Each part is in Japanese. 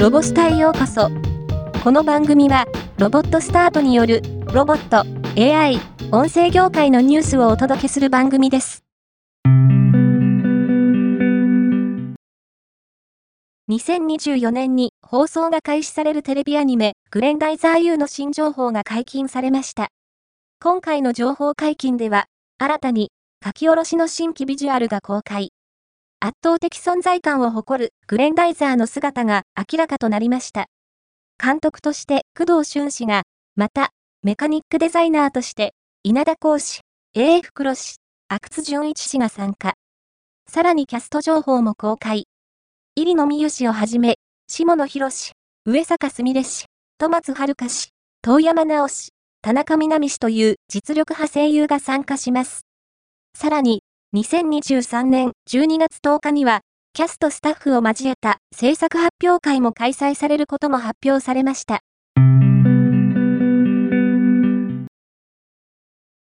ロボスタへようこそ。この番組は、ロボットスタートによる、ロボット、AI、音声業界のニュースをお届けする番組です。2024年に放送が開始されるテレビアニメ、グレンダイザー U の新情報が解禁されました。今回の情報解禁では、新たに書き下ろしの新規ビジュアルが公開。圧倒的存在感を誇るグレンダイザーの姿が明らかとなりました。監督として工藤俊氏が、また、メカニックデザイナーとして、稲田光氏、AF 黒氏、阿久津淳一氏が参加。さらにキャスト情報も公開。入野美優氏をはじめ、下野博氏、上坂すみれ氏、戸松遥氏、遠山直氏、田中みなみ氏という実力派声優が参加します。さらに、2023年12月10日には、キャストスタッフを交えた制作発表会も開催されることも発表されました。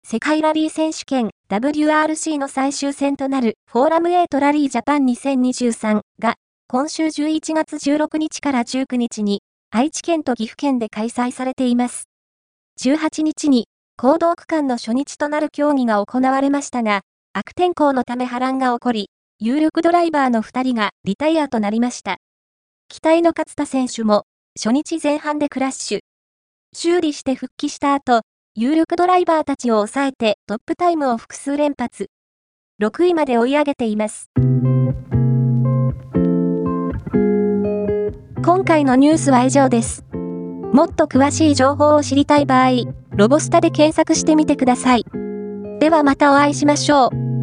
世界ラリー選手権 WRC の最終戦となるフォーラム8ラリージャパン2023が今週11月16日から19日に愛知県と岐阜県で開催されています。18日に行動区間の初日となる競技が行われましたが、悪天候のため波乱が起こり、有力ドライバーの2人がリタイアとなりました。期待の勝田選手も、初日前半でクラッシュ。修理して復帰した後、有力ドライバーたちを抑えてトップタイムを複数連発。6位まで追い上げています。今回のニュースは以上です。もっと詳しい情報を知りたい場合、ロボスタで検索してみてください。ではまたお会いしましょう。